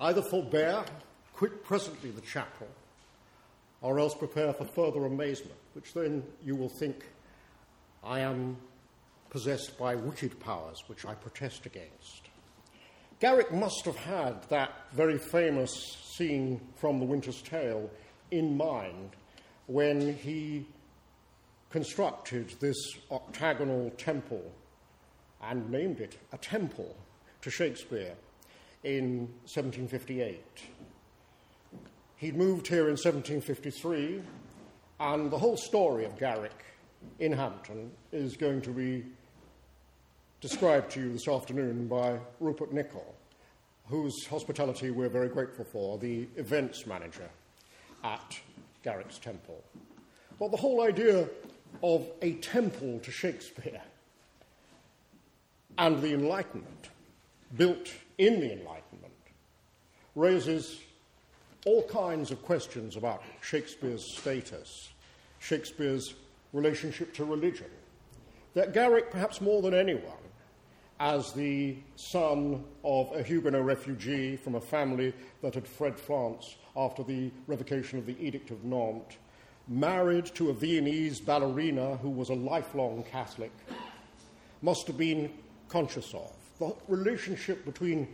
Either forbear, quit presently the chapel, or else prepare for further amazement, which then you will think I am possessed by wicked powers, which I protest against. Garrick must have had that very famous scene from The Winter's Tale in mind when he constructed this octagonal temple and named it a temple to Shakespeare in 1758. He'd moved here in 1753, and the whole story of Garrick in Hampton is going to be described to you this afternoon by Rupert Nichol, whose hospitality we're very grateful for, the events manager at Garrick's Temple. But the whole idea of a temple to Shakespeare and the Enlightenment, built in the Enlightenment, raises all kinds of questions about Shakespeare's status, Shakespeare's relationship to religion. That Garrick, perhaps more than anyone, as the son of a Huguenot refugee from a family that had fled France after the revocation of the Edict of Nantes, married to a Viennese ballerina who was a lifelong Catholic, must have been conscious of. The relationship between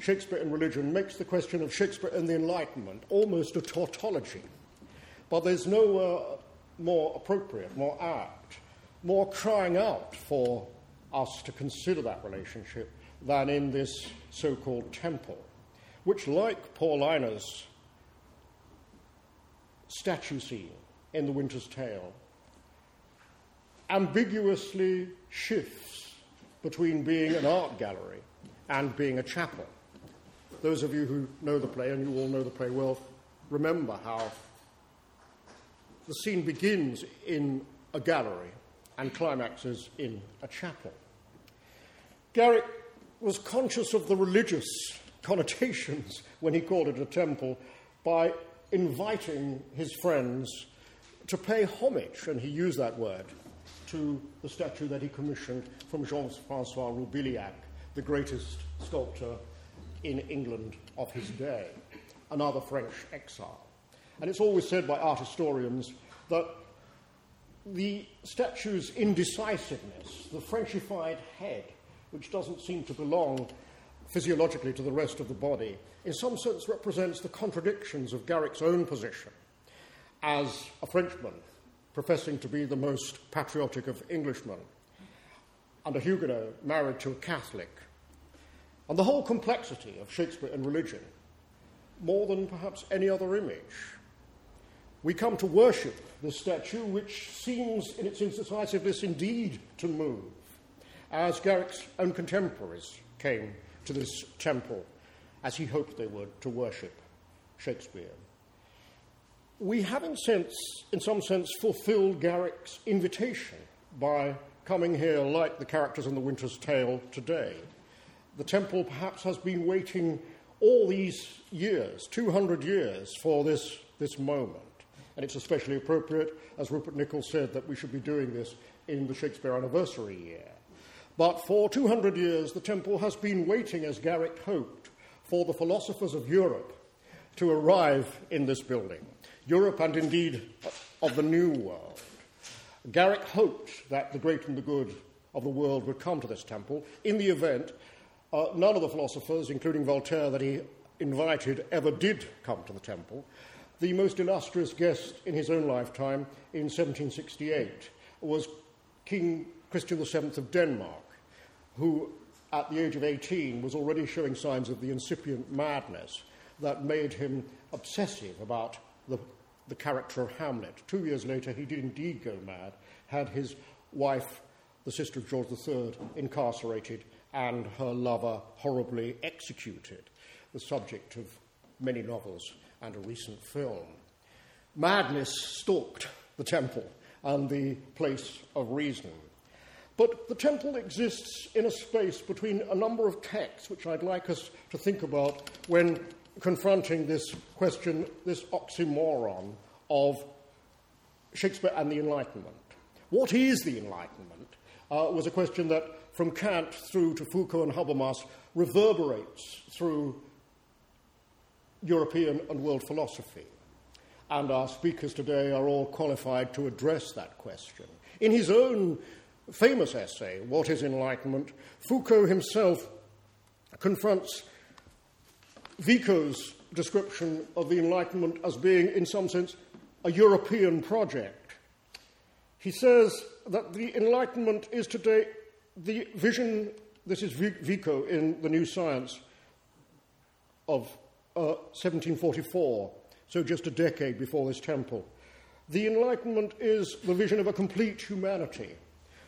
Shakespeare and religion makes the question of Shakespeare and the Enlightenment almost a tautology. But there's no uh, more appropriate, more apt, more crying out for us to consider that relationship than in this so called temple, which, like Paulina's statue scene in The Winter's Tale, ambiguously shifts between being an art gallery and being a chapel. Those of you who know the play, and you all know the play well, remember how the scene begins in a gallery and climaxes in a chapel. Garrick was conscious of the religious connotations when he called it a temple by inviting his friends to pay homage, and he used that word, to the statue that he commissioned from Jean Francois Roubiliac, the greatest sculptor in England of his day, another French exile. And it's always said by art historians that the statue's indecisiveness, the Frenchified head, which doesn't seem to belong physiologically to the rest of the body, in some sense represents the contradictions of Garrick's own position as a Frenchman professing to be the most patriotic of Englishmen, and a Huguenot married to a Catholic, and the whole complexity of Shakespeare and religion, more than perhaps any other image. We come to worship this statue, which seems in its indecisiveness indeed to move as Garrick's own contemporaries came to this temple, as he hoped they would, to worship Shakespeare. We have, in, sense, in some sense, fulfilled Garrick's invitation by coming here like the characters in The Winter's Tale today. The temple perhaps has been waiting all these years, 200 years, for this, this moment. And it's especially appropriate, as Rupert Nichols said, that we should be doing this in the Shakespeare anniversary year. But for 200 years, the temple has been waiting, as Garrick hoped, for the philosophers of Europe to arrive in this building. Europe and indeed of the New World. Garrick hoped that the great and the good of the world would come to this temple. In the event, uh, none of the philosophers, including Voltaire, that he invited, ever did come to the temple. The most illustrious guest in his own lifetime in 1768 was King Christian VII of Denmark who, at the age of 18, was already showing signs of the incipient madness that made him obsessive about the, the character of Hamlet. Two years later, he did indeed go mad, had his wife, the sister of George III, incarcerated, and her lover horribly executed, the subject of many novels and a recent film. Madness stalked the temple and the place of reason. But the temple exists in a space between a number of texts, which I'd like us to think about when confronting this question, this oxymoron of Shakespeare and the Enlightenment. What is the Enlightenment? Uh, was a question that, from Kant through to Foucault and Habermas, reverberates through European and world philosophy. And our speakers today are all qualified to address that question. In his own famous essay, What is Enlightenment, Foucault himself confronts Vico's description of the Enlightenment as being, in some sense, a European project. He says that the Enlightenment is today the vision, this is Vico in The New Science, of uh, 1744, so just a decade before this temple. The Enlightenment is the vision of a complete humanity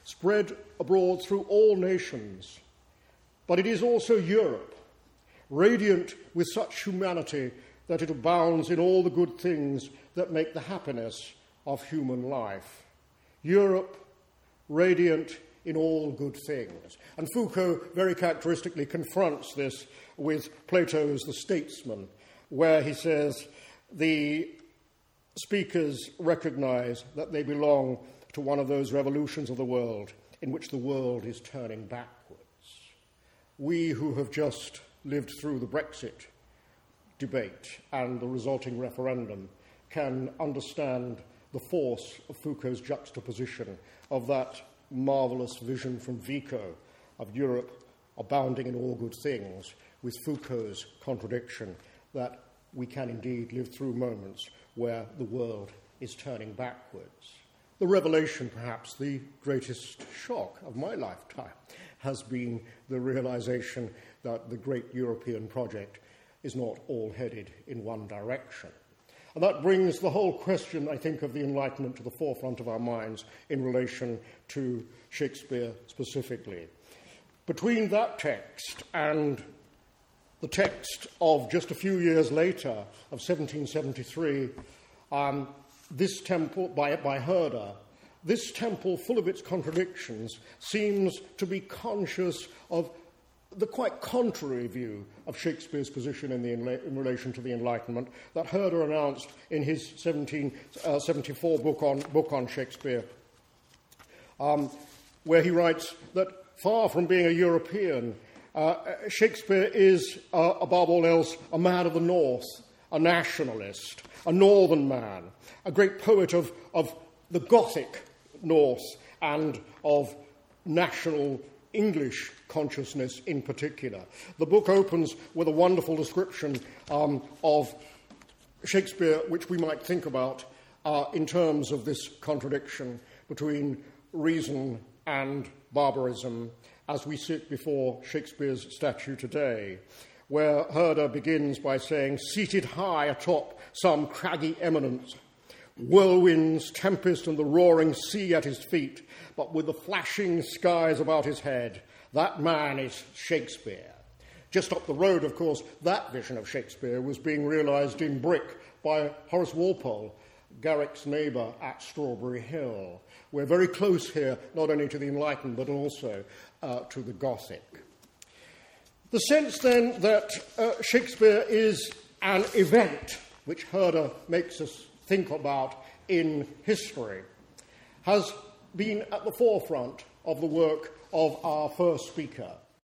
spread abroad through all nations. But it is also Europe, radiant with such humanity that it abounds in all the good things that make the happiness of human life. Europe, radiant in all good things. And Foucault very characteristically confronts this with Plato's The Statesman, where he says the speakers recognize that they belong to one of those revolutions of the world in which the world is turning backwards. We who have just lived through the Brexit debate and the resulting referendum can understand the force of Foucault's juxtaposition of that marvelous vision from Vico of Europe abounding in all good things with Foucault's contradiction that we can indeed live through moments where the world is turning backwards. The revelation, perhaps the greatest shock of my lifetime, has been the realization that the great European project is not all headed in one direction. And that brings the whole question, I think, of the Enlightenment to the forefront of our minds in relation to Shakespeare specifically. Between that text and the text of just a few years later, of 1773, um, this temple, by, by Herder, this temple, full of its contradictions, seems to be conscious of the quite contrary view of Shakespeare's position in, the, in relation to the Enlightenment that Herder announced in his 1774 uh, book on, book on Shakespeare, um, where he writes that far from being a European, uh, Shakespeare is, uh, above all else, a man of the North, a nationalist, a northern man, a great poet of, of the Gothic North and of national English consciousness in particular. The book opens with a wonderful description um, of Shakespeare, which we might think about uh, in terms of this contradiction between reason and barbarism as we sit before Shakespeare's statue today, where Herder begins by saying, Seated high atop some craggy eminence, whirlwinds, tempest, and the roaring sea at his feet, but with the flashing skies about his head. That man is Shakespeare. Just up the road, of course, that vision of Shakespeare was being realized in brick by Horace Walpole, Garrick's neighbour at Strawberry Hill. We're very close here, not only to the Enlightened, but also uh, to the Gothic. The sense then that uh, Shakespeare is an event, which Herder makes us think about in history, has been at the forefront of the work of our first speaker,